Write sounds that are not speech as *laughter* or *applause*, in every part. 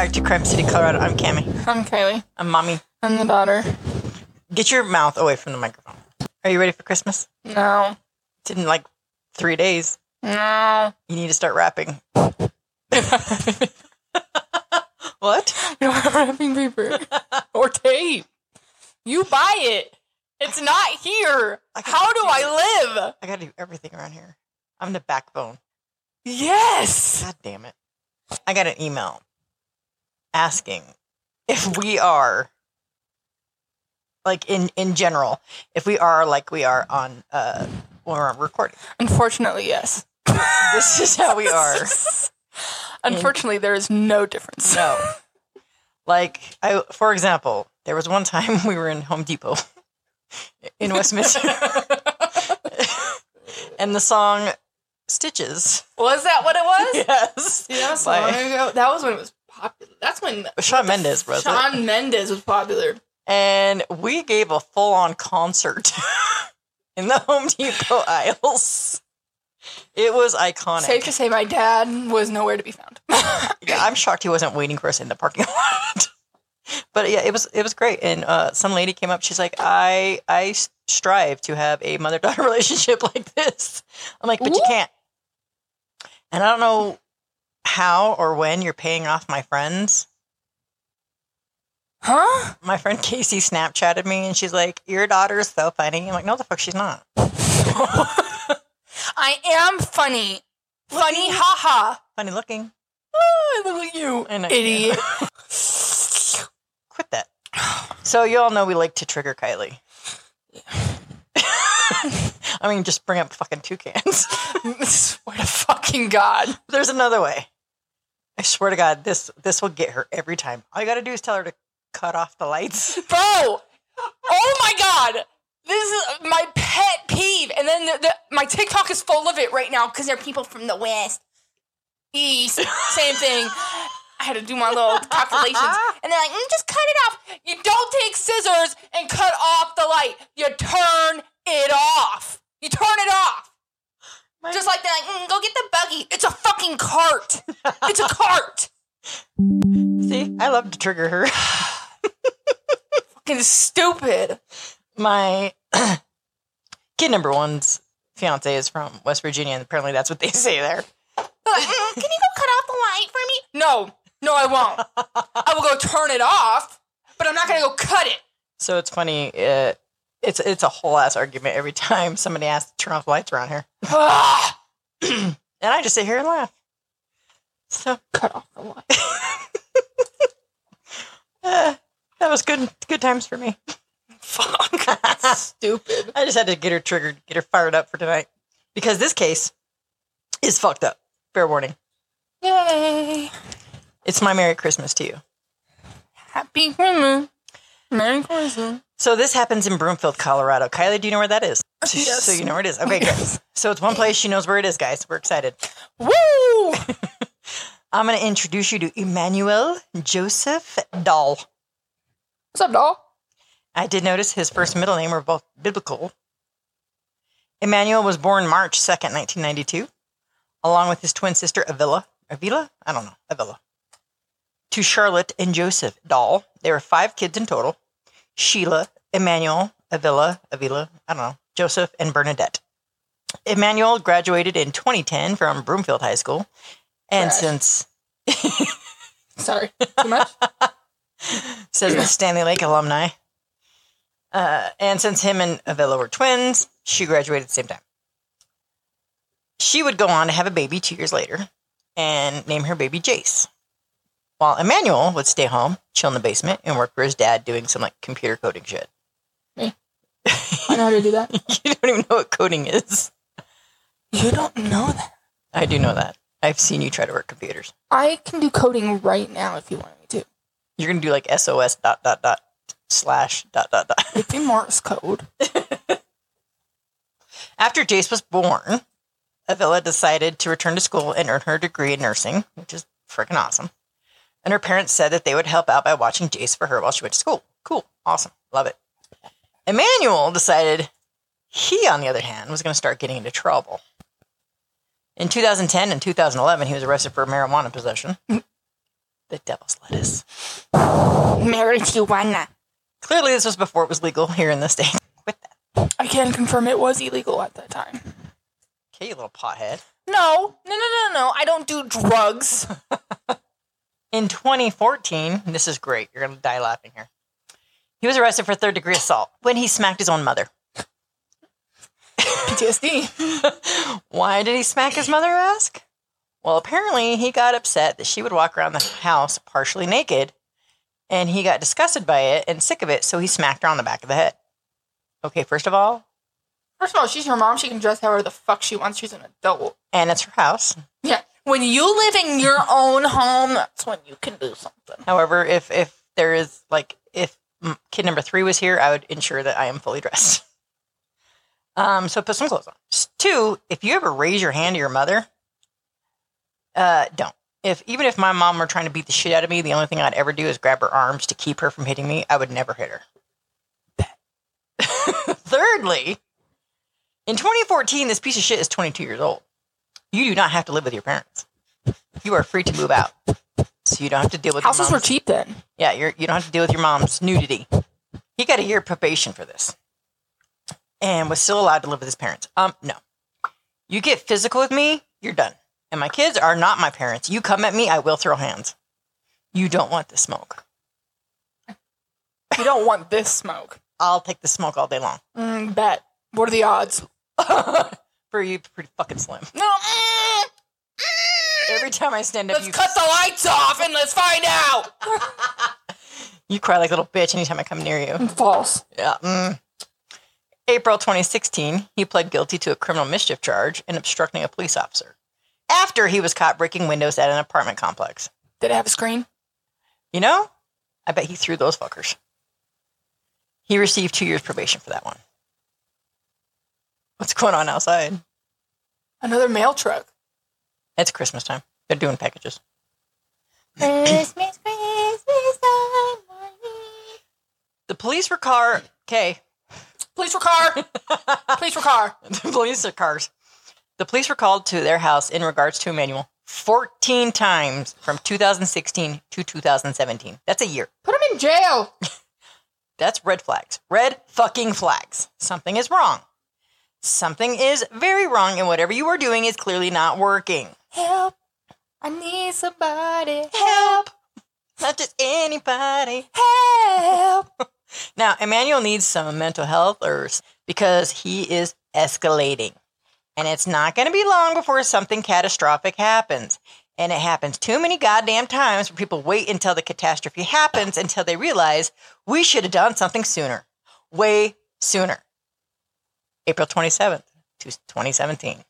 back to Crime City, Colorado. I'm Cami. I'm Kaylee. I'm mommy. I'm the daughter. Get your mouth away from the microphone. Are you ready for Christmas? No. It's in like three days. No. You need to start rapping. *laughs* what? Have wrapping paper *laughs* or tape. You buy it. It's not here. How do do I live? I gotta do everything around here. I'm the backbone. Yes. God damn it. I got an email asking if we are like in in general, if we are like we are on uh when we're recording. Unfortunately, yes. *laughs* This is how we are. *laughs* Unfortunately, there is no difference. No. Like I for example, there was one time *laughs* we were in Home Depot in Westminster and the song Stitches. Was that what it was? Yes. Yes. Ago. That was when it was popular. That's when Shawn Mendes, was it? Shawn Mendes was popular. and we gave a full on concert *laughs* in the Home Depot aisles. It was iconic. Safe to say, my dad was nowhere to be found. *laughs* Yeah, I'm shocked he wasn't waiting for us in the parking lot. *laughs* but yeah, it was it was great. And uh, some lady came up. She's like, "I I strive to have a mother daughter relationship like this." I'm like, "But you can't." And I don't know how or when you're paying off my friends. huh? My friend Casey Snapchatted me, and she's like, "Your daughter is so funny." I'm like, "No, the fuck, she's not." *laughs* I am funny. Funny, haha. Funny looking. Oh, I look like you, I idiot. *laughs* *laughs* Quit that. So you all know we like to trigger Kylie. *laughs* I mean, just bring up fucking toucans. I *laughs* swear to fucking God. There's another way. I swear to God, this this will get her every time. All you got to do is tell her to cut off the lights. *laughs* Bro! Oh my God! This is my pet peeve. And then the, the, my TikTok is full of it right now because there are people from the West, East, same thing. I had to do my little calculations. And they're like, mm, just cut it off. You don't take scissors and cut off the light. You turn it off. You turn it off. My- Just like they're like, mm, go get the buggy. It's a fucking cart. It's a *laughs* cart. See, I love to trigger her. *laughs* Fucking stupid. My *clears throat* kid number one's fiance is from West Virginia, and apparently that's what they say there. Like, "Mm, can you go cut off the light for me? No, no, I won't. *laughs* I will go turn it off, but I'm not gonna go cut it. So it's funny. Uh, it's it's a whole ass argument every time somebody asks to turn off the lights around here, Ah, and I just sit here and laugh. So cut off the light. uh, *sighs* that was good good times for me. Fuck. *laughs* Stupid. I just had to get her triggered, get her fired up for tonight, because this case is fucked up. Fair warning. Yay. It's my Merry Christmas to you. Happy Christmas. Merry Christmas. So this happens in Broomfield, Colorado. Kylie, do you know where that is? *laughs* Yes. *laughs* So you know where it is. Okay, good. So it's one place she knows where it is, guys. We're excited. Woo! *laughs* I'm going to introduce you to Emanuel Joseph Doll. What's up, doll? I did notice his first and middle name were both biblical. Emanuel was born March 2nd, 1992, along with his twin sister Avila. Avila? I don't know. Avila. To Charlotte and Joseph Doll. There were five kids in total Sheila, Emanuel, Avila, Avila, I don't know, Joseph, and Bernadette. Emanuel graduated in 2010 from Broomfield High School. And since, *laughs* Sorry. Too much? *laughs* says the Stanley Lake alumni, uh, and since him and Avila were twins, she graduated at the same time. She would go on to have a baby two years later and name her baby Jace. While Emanuel would stay home, chill in the basement, and work for his dad doing some like computer coding shit. Me. I know how to do that. *laughs* you don't even know what coding is. You don't know that. I do know that. I've seen you try to work computers. I can do coding right now if you want me to. You're gonna do like SOS dot dot dot slash dot dot dot. It'd be Morse code. *laughs* After Jace was born, Avila decided to return to school and earn her degree in nursing, which is freaking awesome. And her parents said that they would help out by watching Jace for her while she went to school. Cool. Awesome. Love it. Emanuel decided he, on the other hand, was going to start getting into trouble. In 2010 and 2011, he was arrested for marijuana possession. The devil's lettuce. Marijuana. Clearly, this was before it was legal here in the state. *laughs* That. I can confirm it was illegal at that time. Okay, you little pothead. No, no, no, no, no. I don't do drugs. *laughs* In 2014, this is great. You're going to die laughing here. He was arrested for third degree assault when he smacked his own mother. PTSD. *laughs* Why did he smack his mother, ask? Well, apparently he got upset that she would walk around the house partially naked, and he got disgusted by it and sick of it, so he smacked her on the back of the head. Okay, first of all, First of all, she's your mom. She can dress however the fuck she wants. She's an adult. and it's her house. When you live in your own home, that's when you can do something. However, if if there is like if kid number three was here, I would ensure that I am fully dressed. *laughs* Um, so put some clothes on. Two, if you ever raise your hand to your mother, uh, don't. If even if my mom were trying to beat the shit out of me, the only thing I'd ever do is grab her arms to keep her from hitting me. I would never hit her. *laughs* Thirdly, in 2014, this piece of shit is 22 years old. You do not have to live with your parents. You are free to move out, so you don't have to deal with your Houses were cheap then. yeah, you're, you don't have to deal with your mom's nudity. He got a year probation for this and was still allowed to live with his parents. Um, no. You get physical with me, you're done. And my kids are not my parents. You come at me, I will throw hands. You don't want the smoke. You don't want this smoke. I'll take the smoke all day long. Mm, bet. What are the odds? *laughs* For you, pretty fucking slim. No. mm, Every time I stand up, Let's you, cut the lights off and let's find out. *laughs* you cry like a little bitch anytime I come near you. False. Yeah. Mm. April 2016, he pled guilty to a criminal mischief charge and obstructing a police officer after he was caught breaking windows at an apartment complex. Did it have a screen? You know, I bet he threw those fuckers. He received two years probation for that one. What's going on outside? Another mail truck. It's Christmas time. They're doing packages. Christmas, Christmas time. The police were car. Okay, Police were car. Police were car. *laughs* the police are cars. The police were called to their house in regards to Emanuel 14 times from 2016 to 2017. That's a year. Put him in jail. *laughs* That's red flags. Red fucking flags. Something is wrong. Something is very wrong, and whatever you are doing is clearly not working. Help. I need somebody. Help! Not just anybody. Help. *laughs* Now, Emanuel needs some mental health or because he is escalating. And it's not going to be long before something catastrophic happens. And it happens too many goddamn times where people wait until the catastrophe happens until they realize we should have done something sooner. Way sooner. April 27th, 2017.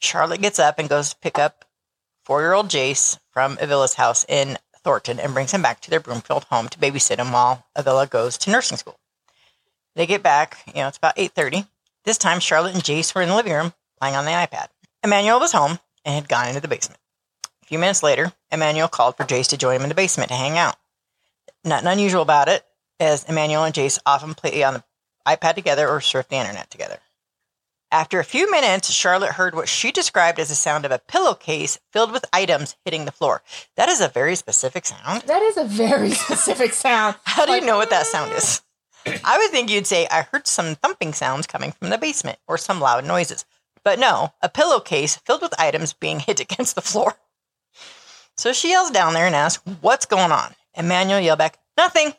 Charlotte gets up and goes to pick up four year old Jace from Avila's house in Thornton and brings him back to their Broomfield home to babysit him while Avila goes to nursing school. They get back, you know, it's about 8.30. This time, Charlotte and Jace were in the living room playing on the iPad. Emanuel was home and had gone into the basement. A few minutes later, Emanuel called for Jace to join him in the basement to hang out. Nothing unusual about it, as Emmanuel and Jace often play on the iPad together or surf the internet together. After a few minutes, Charlotte heard what she described as the sound of a pillowcase filled with items hitting the floor. That is a very specific sound. That is a very *laughs* specific sound. How do you know what that sound is? *laughs* I would think you'd say, I heard some thumping sounds coming from the basement or some loud noises. But no, a pillowcase filled with items being hit *laughs* against the floor. So she yells down there and asks, What's going on? Emanuel yelled back, Nothing.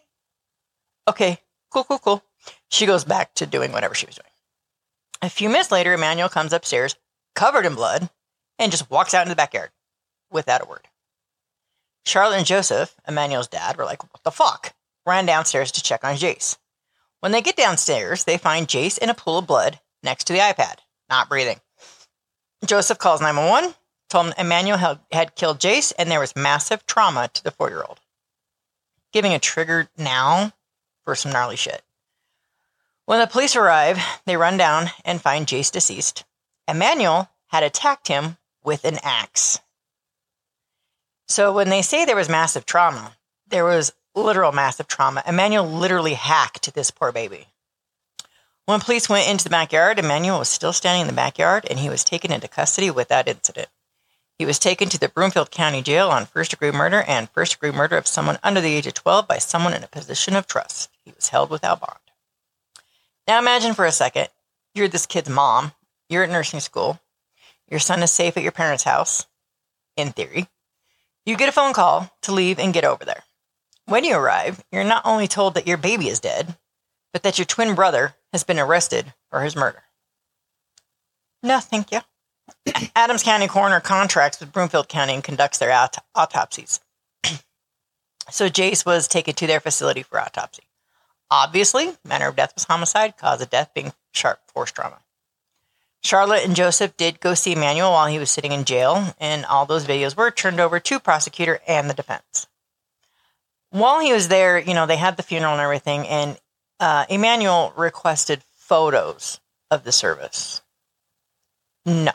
Okay, cool, cool, cool. She goes back to doing whatever she was doing. A few minutes later, Emanuel comes upstairs, covered in blood, and just walks out into the backyard without a word. Charlotte and Joseph, Emanuel's dad, were like, What the fuck? Ran downstairs to check on Jace. When they get downstairs, they find Jace in a pool of blood next to the iPad, not breathing. Joseph calls 911, told him Emanuel had, killed Jace and there was massive trauma to the four year old. Giving a trigger now for some gnarly shit. When the police arrive, they run down and find Jace deceased. Emanuel had attacked him with an axe. So when they say there was massive trauma, there was literal massive trauma. Emanuel literally hacked this poor baby. When police went into the backyard, Emanuel was still standing in the backyard and he was taken into custody with that incident. He was taken to the Broomfield County Jail on first degree murder and first degree murder of someone under the age of 12 by someone in a position of trust. He was held without bond. Now imagine for a second you're this kid's mom, you're at nursing school, your son is safe at your parents' house, in theory. You get a phone call to leave and get over there. When you arrive, you're not only told that your baby is dead, but that your twin brother has been arrested for his murder. No, thank you. *clears throat* Adams County coroner contracts with Broomfield County and conducts their aut- autopsies. *clears throat* so Jace was taken to their facility for autopsy. Obviously, manner of death was homicide, cause of death being sharp force trauma. Charlotte and Joseph did go see Emanuel while he was sitting in jail, and all those videos were turned over to prosecutor and the defense. While he was there, you know, they had the funeral and everything, and uh, Emanuel requested photos of the service. No,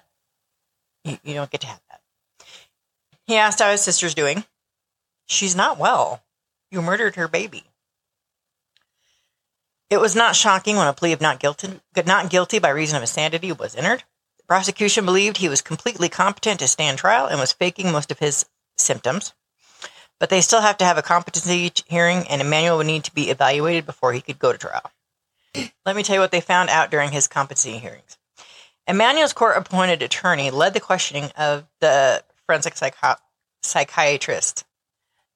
you, you don't get to have that. He asked how his sister's doing. She's not well. You murdered her baby. It was not shocking when a plea of not guilty, not guilty by reason of insanity was entered. The prosecution believed he was completely competent to stand trial and was faking most of his symptoms. But they still have to have a competency hearing, and Emanuel would need to be evaluated before he could go to trial. Let me tell you what they found out during his competency hearings. Emanuel's court appointed attorney led the questioning of the forensic psychi- psychiatrist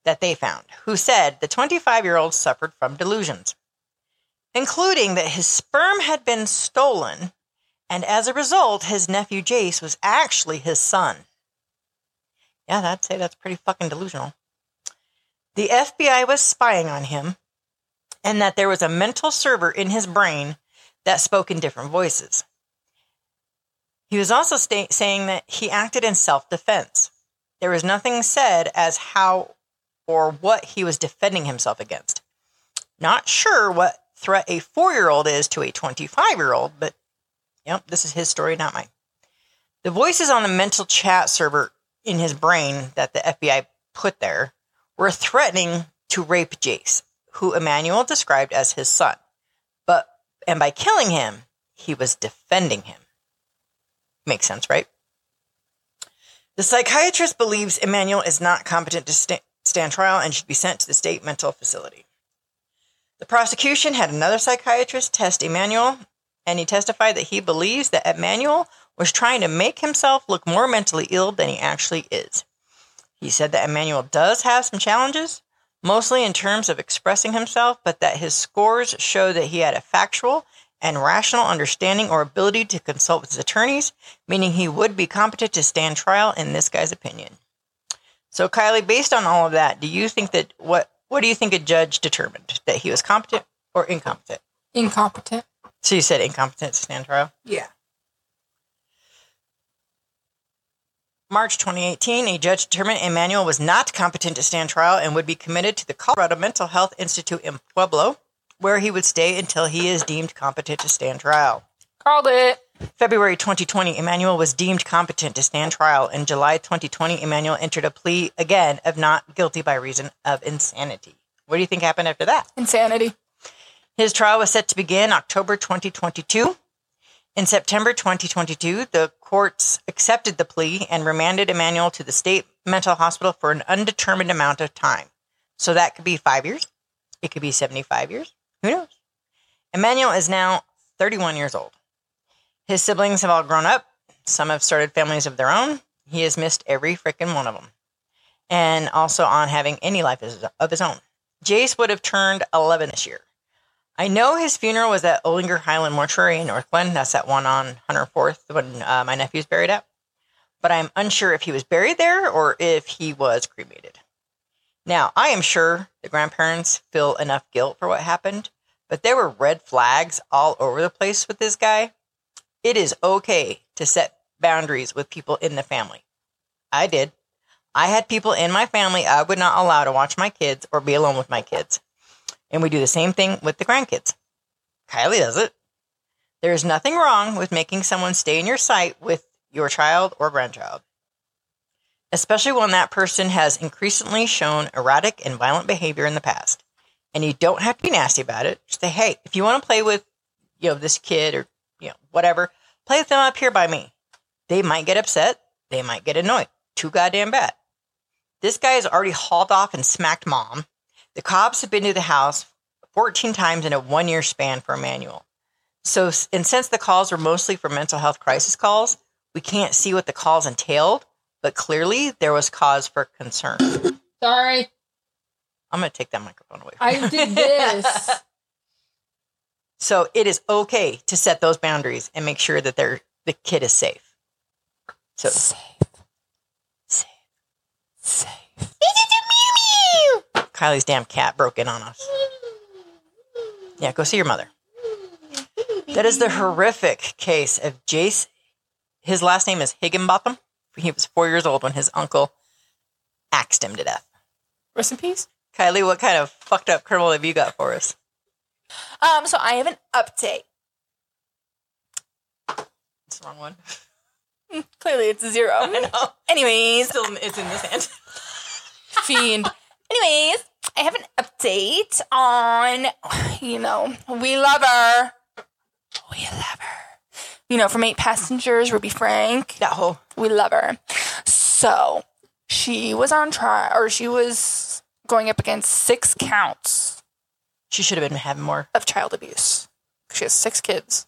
that they found, who said the 25 year old suffered from delusions including that his sperm had been stolen, and as a result, his nephew Jace was actually his son. Yeah, I'd say that's pretty fucking delusional. The FBI was spying on him, and that there was a mental server in his brain that spoke in different voices. He was also sta- saying that he acted in self defense. There was nothing said as how or what he was defending himself against. Not sure what threat a four year old is to a 25 year old, but yep, this is his story, not mine. The voices on the mental chat server in his brain that the FBI put there were threatening to rape Jace, who Emanuel described as his son. But, and by killing him, he was defending him. Makes sense, right? The psychiatrist believes Emmanuel is not competent to st- stand trial and should be sent to the state mental facility. The prosecution had another psychiatrist test Emanuel, and he testified that he believes that Emanuel was trying to make himself look more mentally ill than he actually is. He said that Emanuel does have some challenges, mostly in terms of expressing himself, but that his scores show that he had a factual and rational understanding or ability to consult with his attorneys, meaning he would be competent to stand trial in this guy's opinion. So, Kylie, based on all of that, do you think that what what do you think a judge determined? That he was competent or incompetent? Incompetent. So you said incompetent to stand trial? Yeah. March 2018, a judge determined Emanuel was not competent to stand trial and would be committed to the Colorado Mental Health Institute in Pueblo, where he would stay until he is deemed competent to stand trial. Called it. February 2020, Emanuel was deemed competent to stand trial. In July 2020, Emanuel entered a plea again of not guilty by reason of insanity. What do you think happened after that? Insanity. His trial was set to begin October 2022. In September 2022, the courts accepted the plea and remanded Emanuel to the state mental hospital for an undetermined amount of time. So that could be five years. It could be 75 years. Who knows? Emanuel is now 31 years old. His siblings have all grown up. Some have started families of their own. He has missed every freaking one of them. And also on having any life of his own. Jace would have turned 11 this year. I know his funeral was at Olinger Highland Mortuary in Northglenn. That's that one on 104th when uh, my nephew's buried at. But I'm unsure if he was buried there or if he was cremated. Now, I am sure the grandparents feel enough guilt for what happened, but there were red flags all over the place with this guy it is okay to set boundaries with people in the family. I did. I had people in my family I would not allow to watch my kids or be alone with my kids. And we do the same thing with the grandkids. Kylie does it. There is nothing wrong with making someone stay in your sight with your child or grandchild, especially when that person has increasingly shown erratic and violent behavior in the past. And you don't have to be nasty about it. Just say, hey, if you want to play with, you know, this kid or you know, whatever. Play with them up here by me. They might get upset. They might get annoyed. too goddamn bad. This guy has already hauled off and smacked mom. The cops have been to the house 14 times in a one year span for Emanuel. So, and since the calls were mostly for mental health crisis calls, we can't see what the calls entailed, but clearly there was cause for concern. Sorry, I'm going to take that microphone away. From I did this. *laughs* so it is okay to set those boundaries and make sure that they're, the kid is safe. So safe, safe. safe. Kylie's damn cat broke in on us. Yeah, go see your mother. That is the horrific case of Jace. His last name is Higginbotham. He was four years old when his uncle axed him to death. Rest in peace. Kylie, what kind of fucked up criminal have you got for us? Um, so I have an update. It's the wrong one. *laughs* Clearly, it's a zero. I know. Anyways, Still, it's in this hand. *laughs* fiend. Anyways, I have an update on, you know, we love her. We love her. You know, from Eight Passengers, Ruby Franke. That whole We love her. So she was on trial, or she was going up against six counts she should have been having more. of child abuse. She has six kids.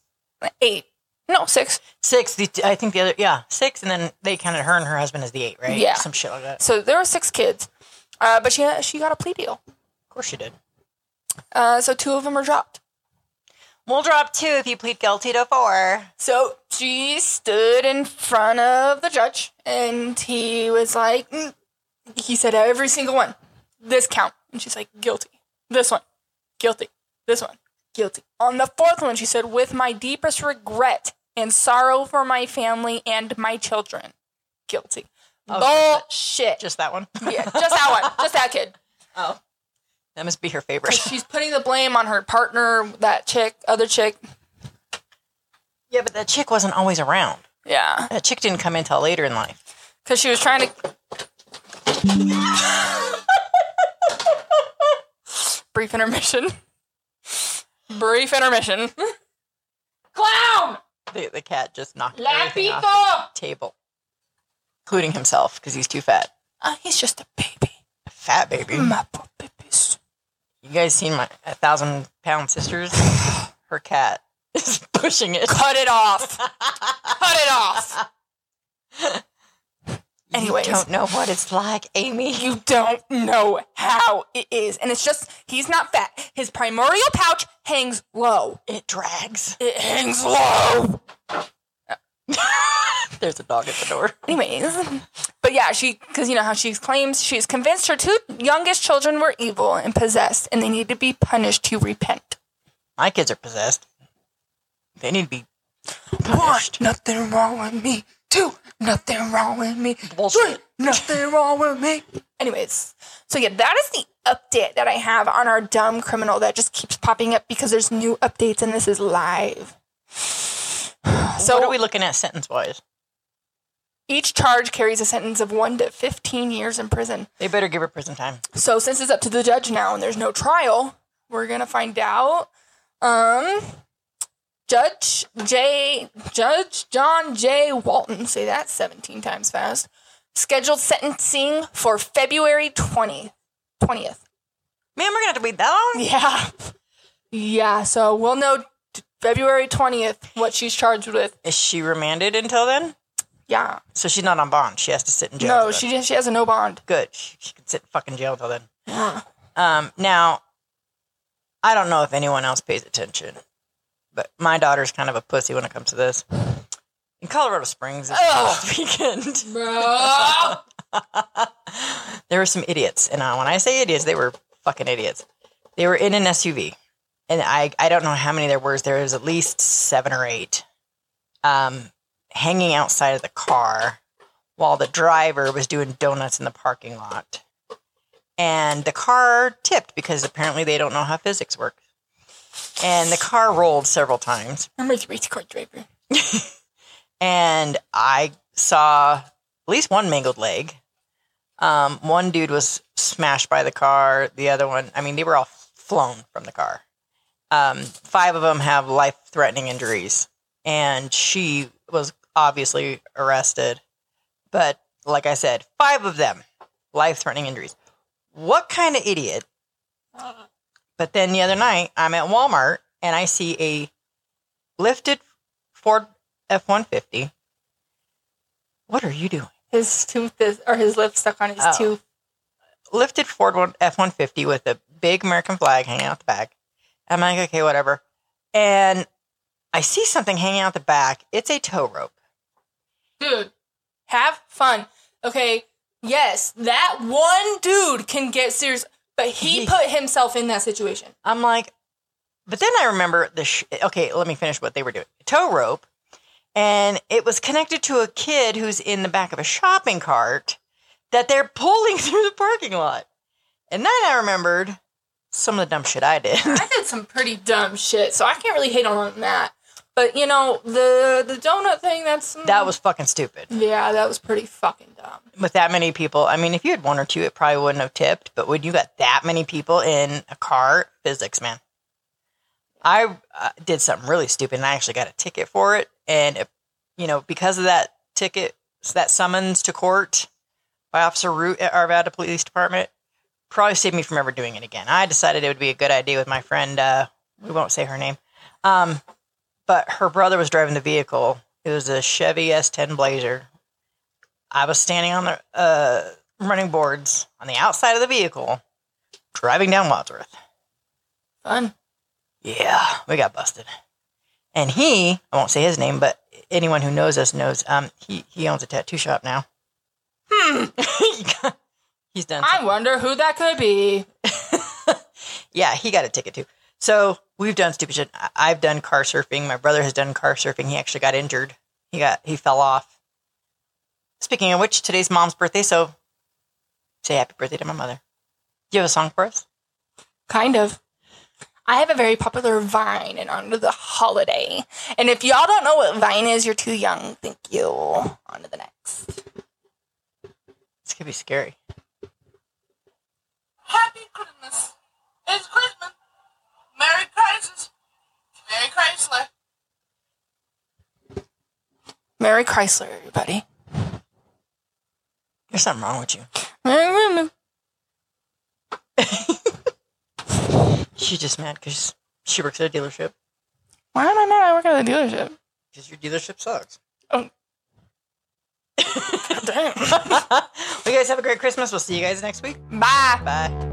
Eight. No, six. Six. The, I think the other, yeah, six, and then they counted her and her husband as the eight, right? Yeah. some shit like that. So there were six kids. Uh, but she she got a plea deal. Of course she did. Uh, so two of them are dropped. We'll drop two if you plead guilty to four. So she stood in front of the judge and he was like, mm. he said every single one, this count. And she's like, guilty. This one, guilty. This one, guilty. On the fourth one, she said, with my deepest regret and sorrow for my family and my children, guilty. Oh, Bullshit. Just that one. yeah, just that one. Just that kid. *laughs* Oh, that must be her favorite. She's putting the blame on her partner, that chick, other chick. yeah, but that chick wasn't always around. Yeah. That chick didn't come in till later in life. Because she was trying to. Brief intermission. Brief intermission. Clown! The, the cat just knocked everything off the table, including himself because he's too fat. Uh, he's just a baby. Fat baby. My poor babies. You guys seen my a thousand pound sisters? *sighs* Her cat is *laughs* pushing it. Cut it off. *laughs* Cut it off. *laughs* Anyways. you don't know what it's like, Amy. You don't know how it is. And it's just, he's not fat. His primordial pouch hangs low. It drags. It hangs low. *laughs* There's a dog at the door. Anyways, but yeah, she because you know how she claims she's convinced her two youngest children were evil and possessed, and they need to be punished to repent. My kids are possessed. They need to be punished. nothing wrong with me. Two, nothing wrong with me. Bullshit. Three, nothing wrong with me. Anyways, so yeah, that is the update that I have on our dumb criminal that just keeps popping up because there's new updates and this is live. So what are we looking at sentence wise? each charge carries a sentence of one to 15 years in prison. They better give her prison time. So since it's up to the judge now and there's no trial, we're gonna find out. Um, Judge J. Judge John J. Walton, say that 17 times fast. Scheduled sentencing for February 20th. 20th. Man, we're gonna have to wait that long. Yeah. Yeah, so we'll know t- February 20th what she's charged with. Is she remanded until then? Yeah. So she's not on bond. She has to sit in jail. No, she she has a no bond. good. She, she can sit in fucking jail until then. Yeah. Um, now, I don't know if anyone else pays attention, but my daughter's kind of a pussy when it comes to this. In Colorado Springs this past *laughs* weekend, *laughs* there were some idiots, and uh, when I say idiots, they were fucking idiots. They were in an SUV, and I I don't know how many there was. There was at least seven or eight, um, hanging outside of the car while the driver was doing donuts in the parking lot and the car tipped because apparently they don't know how physics work. And the car rolled several times, Number three, court draper. and I saw at least one mangled leg. Um, one dude was smashed by the car. The other one, I mean, they were all flown from the car. Um, five of them have life-threatening injuries, and she was obviously arrested. But like I said, five of them life threatening injuries. What kind of idiot? But then the other night, I'm at Walmart and I see a lifted Ford F 150. What are you doing? His tooth is, or his lip stuck on his Oh. tooth. Lifted Ford F 150 with a big American flag hanging out the back. I'm like, okay, whatever. And I see something hanging out the back. It's a tow rope. Dude, have fun. Okay, yes, that one dude can get serious, but he put himself in that situation. I'm like, but then I remember the. Sh- okay, let me finish what they were doing. Tow rope, and it was connected to a kid who's in the back of a shopping cart that they're pulling *laughs* through the parking lot. And then I remembered some of the dumb shit I did. I did some pretty dumb shit, so I can't really hate on that. But you know, the the donut thing, that's mm, that was fucking stupid. yeah, that was pretty fucking dumb. With that many people, I mean, if you had one or two, it probably wouldn't have tipped. But when you got that many people in a car, physics, man. I uh, did something really stupid, and I actually got a ticket for it. And it, you know, because of that ticket, that summons to court by Officer Root at Arvada Police Department, probably saved me from ever doing it again. I decided it would be a good idea with my friend. Uh, we won't say her name, um, but her brother was driving the vehicle. It was a Chevy S10 Blazer. I was standing on the uh, running boards on the outside of the vehicle, driving down Wadsworth. Fun. Yeah, we got busted. And he, I won't say his name, but anyone who knows us knows, um, he, he owns a tattoo shop now. Hmm. *laughs* He's done. I wonder who that could be. *laughs* yeah, he got a ticket too. So we've done stupid shit. I've done car surfing. My brother has done car surfing. He actually got injured. He got he fell off. Speaking of which, today's mom's birthday, so say happy birthday to my mother. Do you have a song for us? Kind of. I have a very popular Vine in honor of the holiday. And if y'all don't know what Vine is, you're too young. Thank you. On to the next. This could be scary. Happy Christmas. It's Christmas. Merry Christmas. Merry Chrysler. Merry Chrysler, everybody. There's something wrong with you. *laughs* She's just mad because she works at a dealership. Why am I mad? I work at a dealership. Because your dealership sucks. Oh. *laughs* Damn. *laughs* well, you guys have a great Christmas. We'll see you guys next week. Bye. Bye.